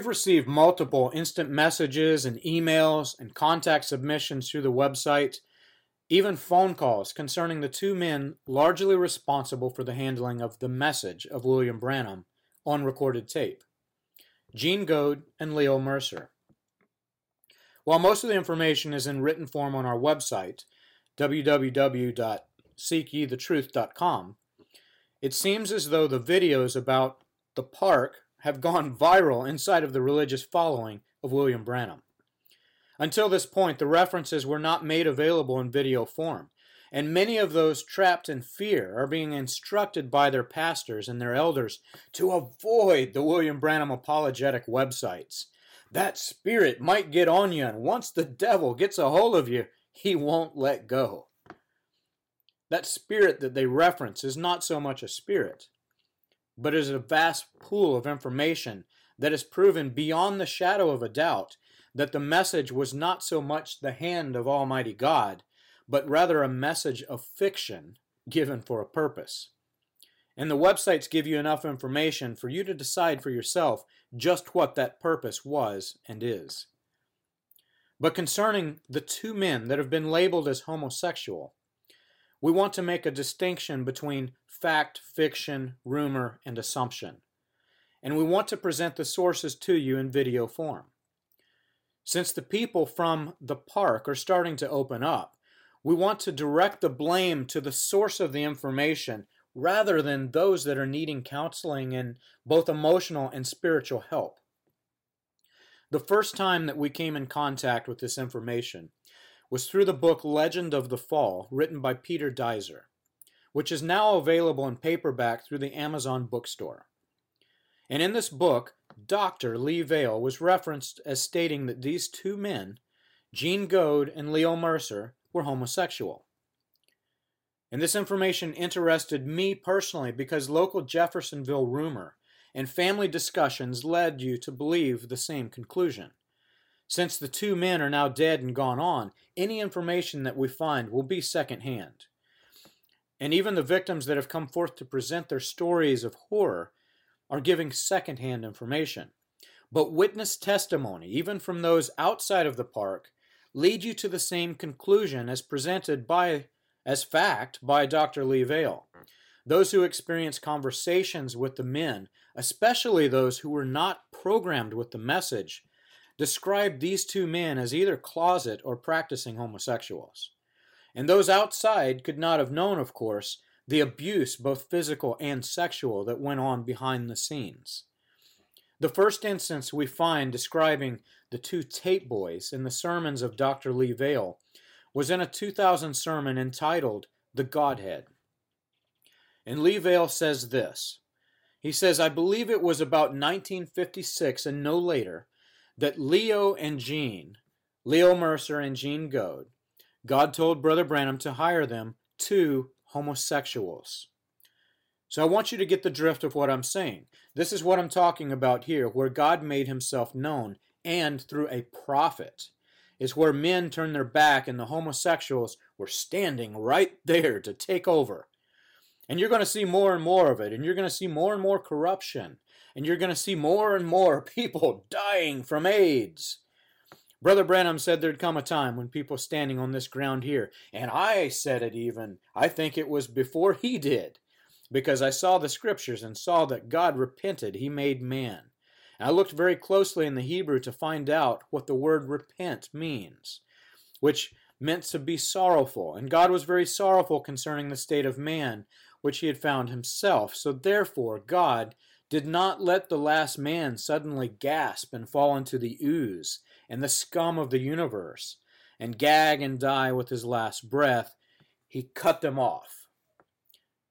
We've received multiple instant messages and emails and contact submissions through the website, even phone calls concerning the two men largely responsible for the handling of the message of William Branham on recorded tape Gene Goad and Leo Mercer. While most of the information is in written form on our website, www.seekyethetruth.com, it seems as though the videos about the park have gone viral inside of the religious following of William Branham. Until this point, the references were not made available in video form, and many of those trapped in fear are being instructed by their pastors and their elders to avoid the William Branham apologetic websites. That spirit might get on you, and once the devil gets a hold of you, he won't let go. That spirit that they reference is not so much a spirit but is a vast pool of information that has proven beyond the shadow of a doubt that the message was not so much the hand of Almighty God, but rather a message of fiction given for a purpose. And the websites give you enough information for you to decide for yourself just what that purpose was and is. But concerning the two men that have been labeled as homosexual, we want to make a distinction between fact, fiction, rumor, and assumption. And we want to present the sources to you in video form. Since the people from the park are starting to open up, we want to direct the blame to the source of the information rather than those that are needing counseling and both emotional and spiritual help. The first time that we came in contact with this information was through the book Legend of the Fall, written by Peter Duyzer, which is now available in paperback through the Amazon bookstore. And in this book, Dr. Lee Vayle was referenced as stating that these two men, Gene Goad and Leo Mercer, were homosexual. And this information interested me personally because local Jeffersonville rumor and family discussions led you to believe the same conclusion. Since the two men are now dead and gone on, any information that we find will be secondhand. And even the victims that have come forth to present their stories of horror are giving secondhand information. But witness testimony, even from those outside of the park, lead you to the same conclusion as presented by as fact by Dr. Lee Vayle. Those who experience conversations with the men, especially those who were not programmed with the message, described these two men as either closet or practicing homosexuals. And those outside could not have known, of course, the abuse, both physical and sexual, that went on behind the scenes. The first instance we find describing the two tape boys in the sermons of Dr. Lee Vayle was in a 2000 sermon entitled The Godhead. And Lee Vayle says this He says, I believe it was about 1956 and no later that Leo and Gene, Leo Mercer and Gene Goad, God told Brother Branham to hire them two homosexuals. So I want you to get the drift of what I'm saying. This is what I'm talking about here, where God made himself known and through a prophet. It's where men turned their back and the homosexuals were standing right there to take over. And you're going to see more and more of it, and you're going to see more and more corruption, and you're going to see more and more people dying from AIDS. Brother Branham said there'd come a time when people standing on this ground here, and I said it even, I think it was before he did, because I saw the scriptures and saw that God repented, he made man. And I looked very closely in the Hebrew to find out what the word repent means, which meant to be sorrowful. And God was very sorrowful concerning the state of man, which he had found himself. So therefore, God did not let the last man suddenly gasp and fall into the ooze and the scum of the universe and gag and die with his last breath. He cut them off.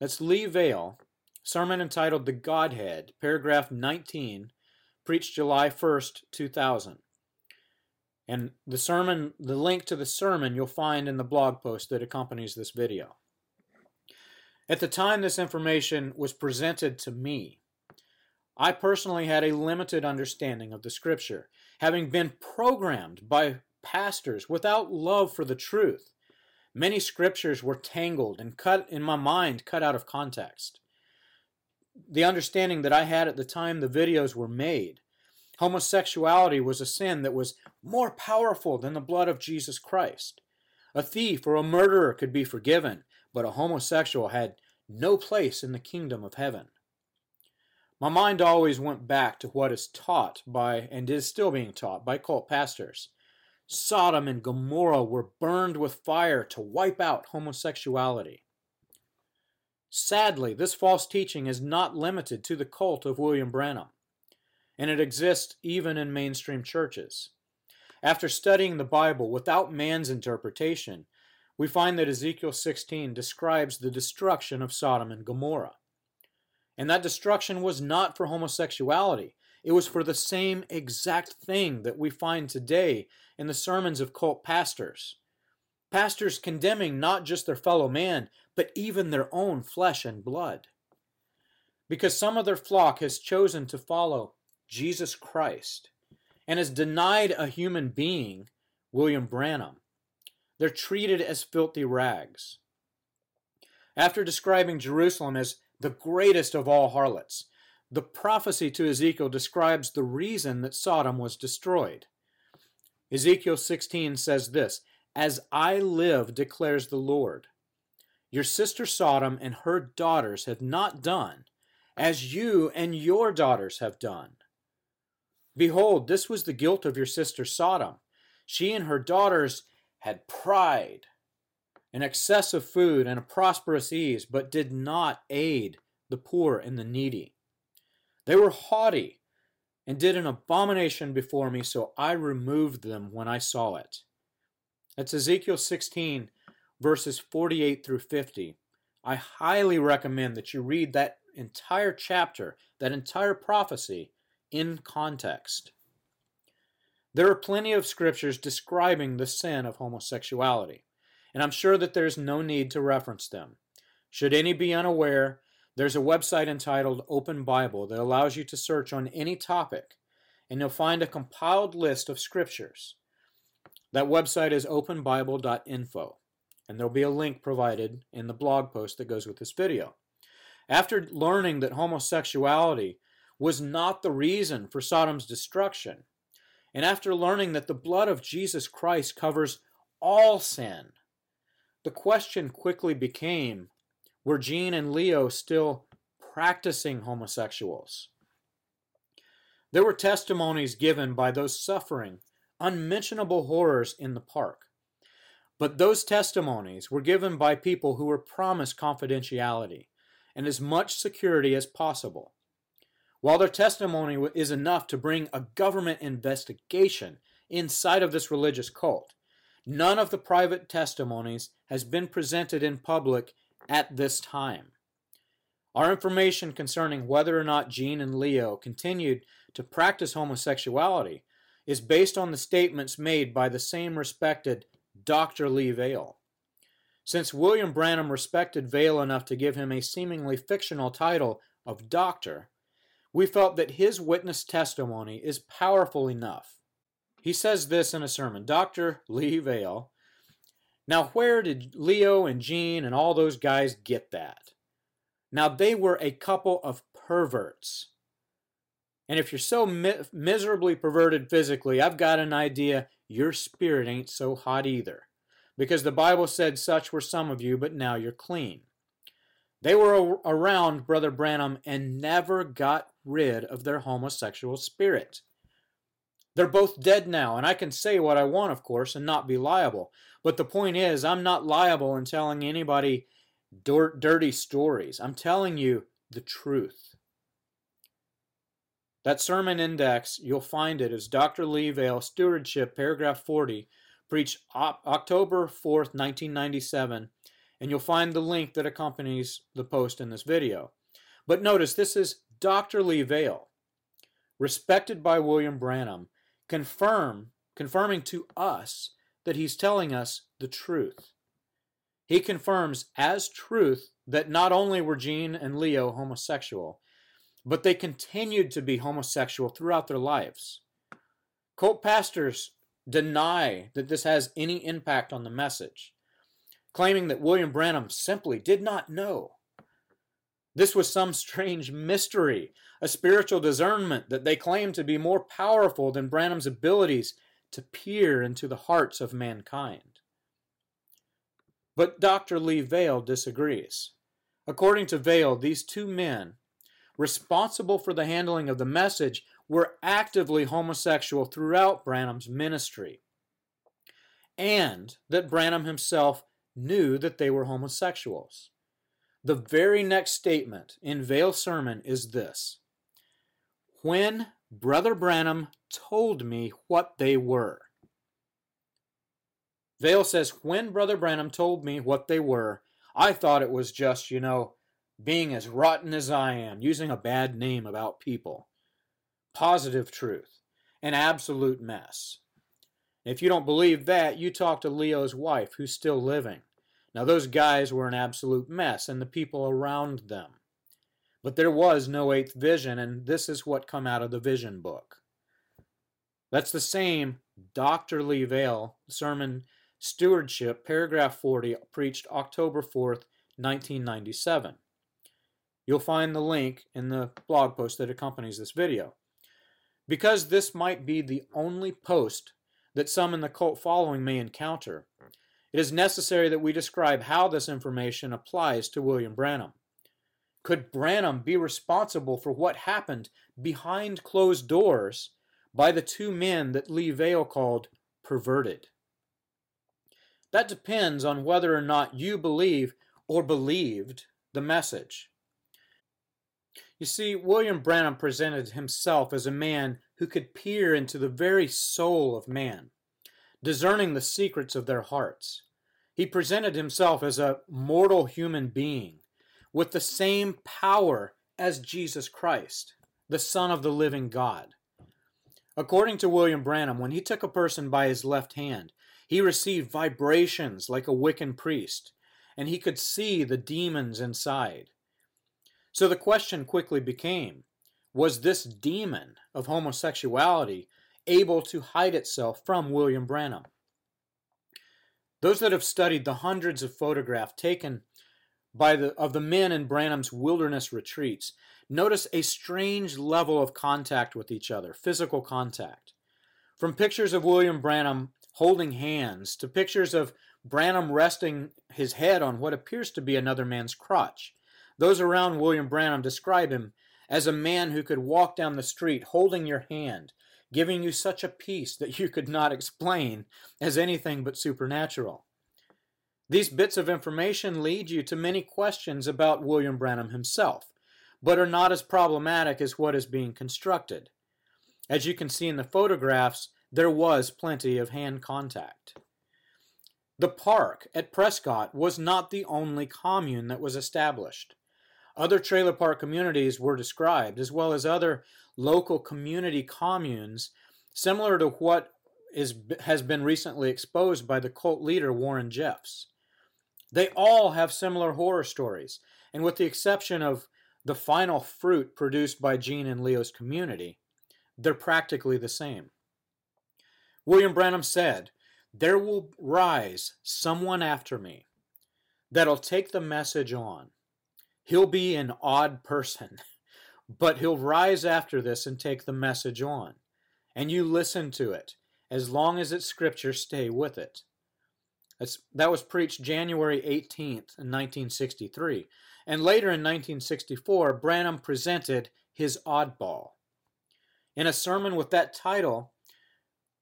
That's Lee Vayle, sermon entitled The Godhead, paragraph 19, preached July 1st, 2000. And the sermon, the link to the sermon you'll find in the blog post that accompanies this video. At the time this information was presented to me, I personally had a limited understanding of the scripture, having been programmed by pastors without love for the truth Many scriptures were tangled and cut in my mind, cut out of context. The understanding that I had at the time the videos were made homosexuality was a sin that was more powerful than the blood of Jesus Christ. A thief or a murderer could be forgiven, but a homosexual had no place in the kingdom of heaven. My mind always went back to what is taught by, and is still being taught by cult pastors. Sodom and Gomorrah were burned with fire to wipe out homosexuality. Sadly, this false teaching is not limited to the cult of William Branham, and it exists even in mainstream churches. After studying the Bible without man's interpretation, we find that Ezekiel 16 describes the destruction of Sodom and Gomorrah. And that destruction was not for homosexuality, it was for the same exact thing that we find today in the sermons of cult pastors. Pastors condemning not just their fellow man, but even their own flesh and blood. Because some of their flock has chosen to follow Jesus Christ and has denied a human being, William Branham. They're treated as filthy rags. After describing Jerusalem as the greatest of all harlots, the prophecy to Ezekiel describes the reason that Sodom was destroyed. Ezekiel 16 says this As I live, declares the Lord, your sister Sodom and her daughters have not done as you and your daughters have done. Behold, this was the guilt of your sister Sodom. She and her daughters had pride, an excess of food, and a prosperous ease, but did not aid the poor and the needy. They were haughty and did an abomination before me, so I removed them when I saw it. That's Ezekiel 16, verses 48 through 50. I highly recommend that you read that entire chapter, that entire prophecy, in context. There are plenty of scriptures describing the sin of homosexuality, and I'm sure that there's no need to reference them. Should any be unaware, there's a website entitled Open Bible that allows you to search on any topic, and you'll find a compiled list of scriptures. That website is openbible.info, and there'll be a link provided in the blog post that goes with this video. After learning that homosexuality was not the reason for Sodom's destruction, and after learning that the blood of Jesus Christ covers all sin, the question quickly became were Gene and Leo still practicing homosexuals? There were testimonies given by those suffering unmentionable horrors in the park. But those testimonies were given by people who were promised confidentiality and as much security as possible. While their testimony is enough to bring a government investigation inside of this religious cult, none of the private testimonies has been presented in public at this time. Our information concerning whether or not Gene and Leo continued to practice homosexuality is based on the statements made by the same respected Dr. Lee Vayle. Since William Branham respected Vayle enough to give him a seemingly fictional title of doctor, we felt that his witness testimony is powerful enough. He says this in a sermon Dr. Lee Vayle. Now, where did Leo and Gene and all those guys get that? Now, they were a couple of perverts. And if you're so mi- miserably perverted physically, I've got an idea your spirit ain't so hot either. Because the Bible said such were some of you, but now you're clean. They were around Brother Branham and never got rid of their homosexual spirit. They're both dead now, and I can say what I want, of course, and not be liable. But the point is, I'm not liable in telling anybody dirty stories. I'm telling you the truth. That sermon index, you'll find it as Dr. Lee Vayle, Stewardship, paragraph 40, preached October 4th, 1997, and you'll find the link that accompanies the post in this video. But notice this is Dr. Lee Vayle, respected by William Branham, confirm, confirming to us that he's telling us the truth. He confirms as truth that not only were Gene and Leo homosexual, but they continued to be homosexual throughout their lives. Cult pastors deny that this has any impact on the message, claiming that William Branham simply did not know this was some strange mystery, a spiritual discernment that they claimed to be more powerful than Branham's abilities to peer into the hearts of mankind. But Dr. Lee Vayle disagrees. According to Vayle, these two men, responsible for the handling of the message, were actively homosexual throughout Branham's ministry, and that Branham himself knew that they were homosexuals. The very next statement in Vayle's sermon is this When Brother Branham told me what they were. Vayle says, When Brother Branham told me what they were, I thought it was just, you know, being as rotten as I am, using a bad name about people. Positive truth. An absolute mess. If you don't believe that, you talk to Leo's wife, who's still living. Now, those guys were an absolute mess, and the people around them. But there was no eighth vision, and this is what come out of the vision book. That's the same Dr. Lee Vayle sermon Stewardship, paragraph 40, preached October 4th, 1997. You'll find the link in the blog post that accompanies this video. Because this might be the only post that some in the cult following may encounter, it is necessary that we describe how this information applies to William Branham. Could Branham be responsible for what happened behind closed doors by the two men that Lee Vayle called perverted? That depends on whether or not you believe or believed the message. You see, William Branham presented himself as a man who could peer into the very soul of man discerning the secrets of their hearts. He presented himself as a mortal human being with the same power as Jesus Christ, the Son of the living God. According to William Branham, when he took a person by his left hand, he received vibrations like a Wiccan priest, and he could see the demons inside. So the question quickly became was this demon of homosexuality able to hide itself from William Branham. Those that have studied the hundreds of photographs taken by the, of the men in Branham's wilderness retreats notice a strange level of contact with each other, physical contact. From pictures of William Branham holding hands to pictures of Branham resting his head on what appears to be another man's crotch. Those around William Branham describe him as a man who could walk down the street holding your hand, giving you such a peace that you could not explain as anything but supernatural. These bits of information lead you to many questions about William Branham himself, but are not as problematic as what is being constructed. As you can see in the photographs, there was plenty of hand contact. The park at Prescott was not the only commune that was established. Other trailer park communities were described, as well as other local community communes, similar to what is, has been recently exposed by the cult leader Warren Jeffs. They all have similar horror stories, and with the exception of the final fruit produced by Gene and Leo's community, they're practically the same. William Branham said, There will rise someone after me that'll take the message on. He'll be an odd person, but he'll rise after this and take the message on. And you listen to it. As long as it's scripture, stay with it. That's, that was preached January 18th, 1963. And later in 1964, Branham presented his oddball. In a sermon with that title,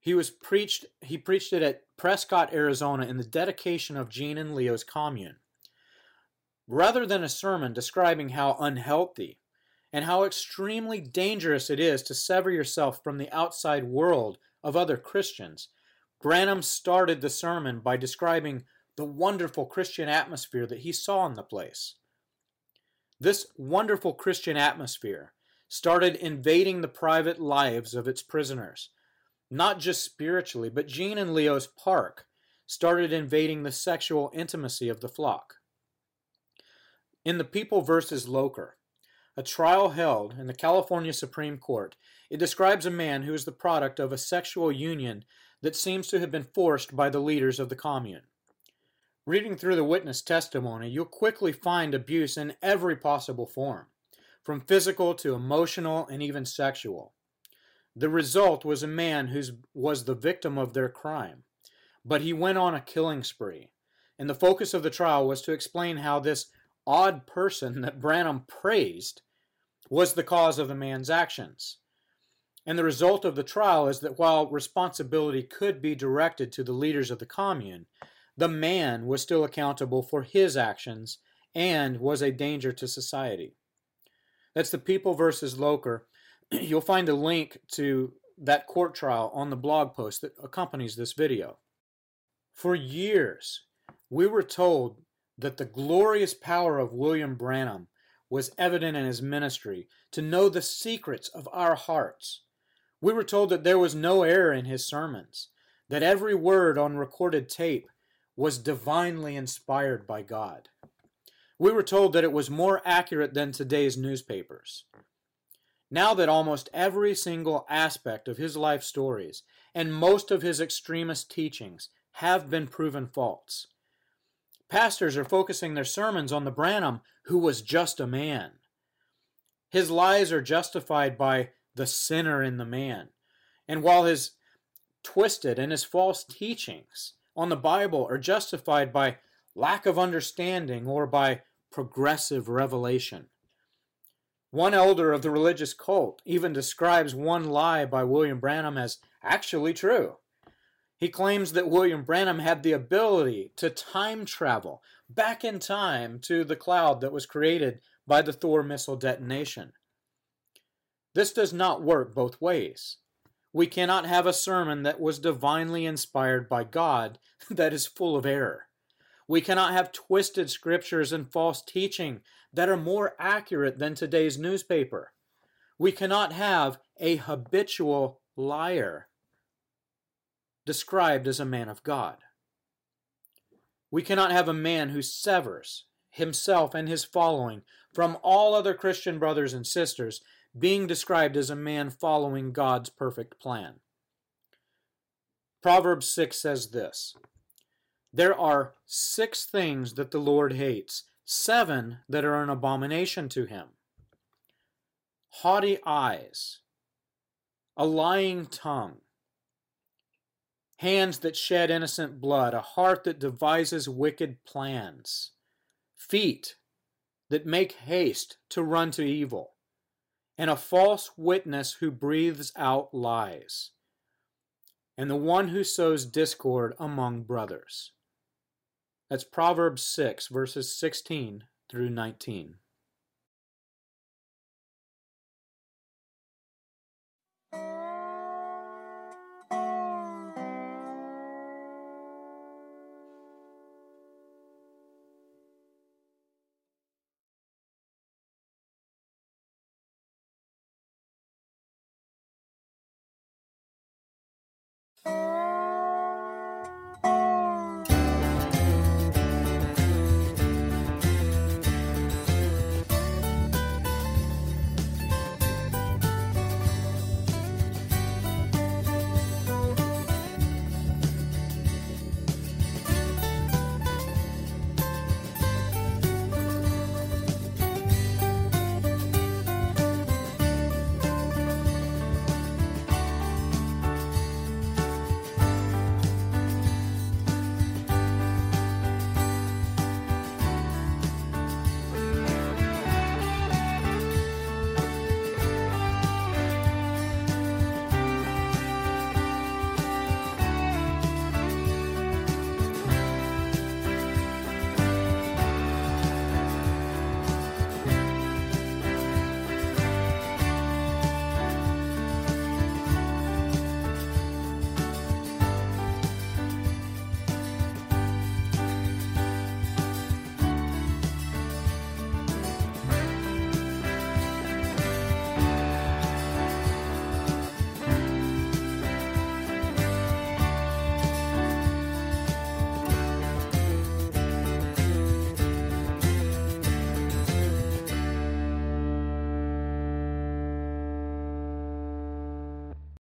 he was preached he preached it at Prescott, Arizona in the dedication of Gene and Leo's commune. Rather than a sermon describing how unhealthy and how extremely dangerous it is to sever yourself from the outside world of other Christians, Branham started the sermon by describing the wonderful Christian atmosphere that he saw in the place. This wonderful Christian atmosphere started invading the private lives of its prisoners not just spiritually, but Gene and Leo's park started invading the sexual intimacy of the flock. In the People versus Loker, a trial held in the California Supreme Court, it describes a man who is the product of a sexual union that seems to have been forced by the leaders of the commune. Reading through the witness testimony, you'll quickly find abuse in every possible form, from physical to emotional and even sexual. The result was a man who was the victim of their crime, but he went on a killing spree. And the focus of the trial was to explain how this odd person that Branham praised was the cause of the man's actions. And the result of the trial is that while responsibility could be directed to the leaders of the commune, the man was still accountable for his actions and was a danger to society. That's the People versus Loker you'll find a link to that court trial on the blog post that accompanies this video. For years, we were told that the glorious power of William Branham was evident in his ministry to know the secrets of our hearts. We were told that there was no error in his sermons, that every word on recorded tape was divinely inspired by God. We were told that it was more accurate than today's newspapers. Now that almost every single aspect of his life stories and most of his extremist teachings have been proven false, pastors are focusing their sermons on the Branham who was just a man. His lies are justified by the sinner in the man. And while his twisted and his false teachings on the Bible are justified by lack of understanding or by progressive revelation. One elder of the religious cult even describes one lie by William Branham as actually true. He claims that William Branham had the ability to time travel back in time to the cloud that was created by the Thor missile detonation. This does not work both ways. We cannot have a sermon that was divinely inspired by God that is full of error. We cannot have twisted scriptures and false teaching that are more accurate than today's newspaper. We cannot have a habitual liar described as a man of God. We cannot have a man who severs himself and his following from all other Christian brothers and sisters being described as a man following God's perfect plan. Proverbs 6 says this there are six things that the Lord hates, seven that are an abomination to him haughty eyes, a lying tongue, hands that shed innocent blood, a heart that devises wicked plans, feet that make haste to run to evil, and a false witness who breathes out lies, and the one who sows discord among brothers. That's Proverbs 6, verses 16 through 19.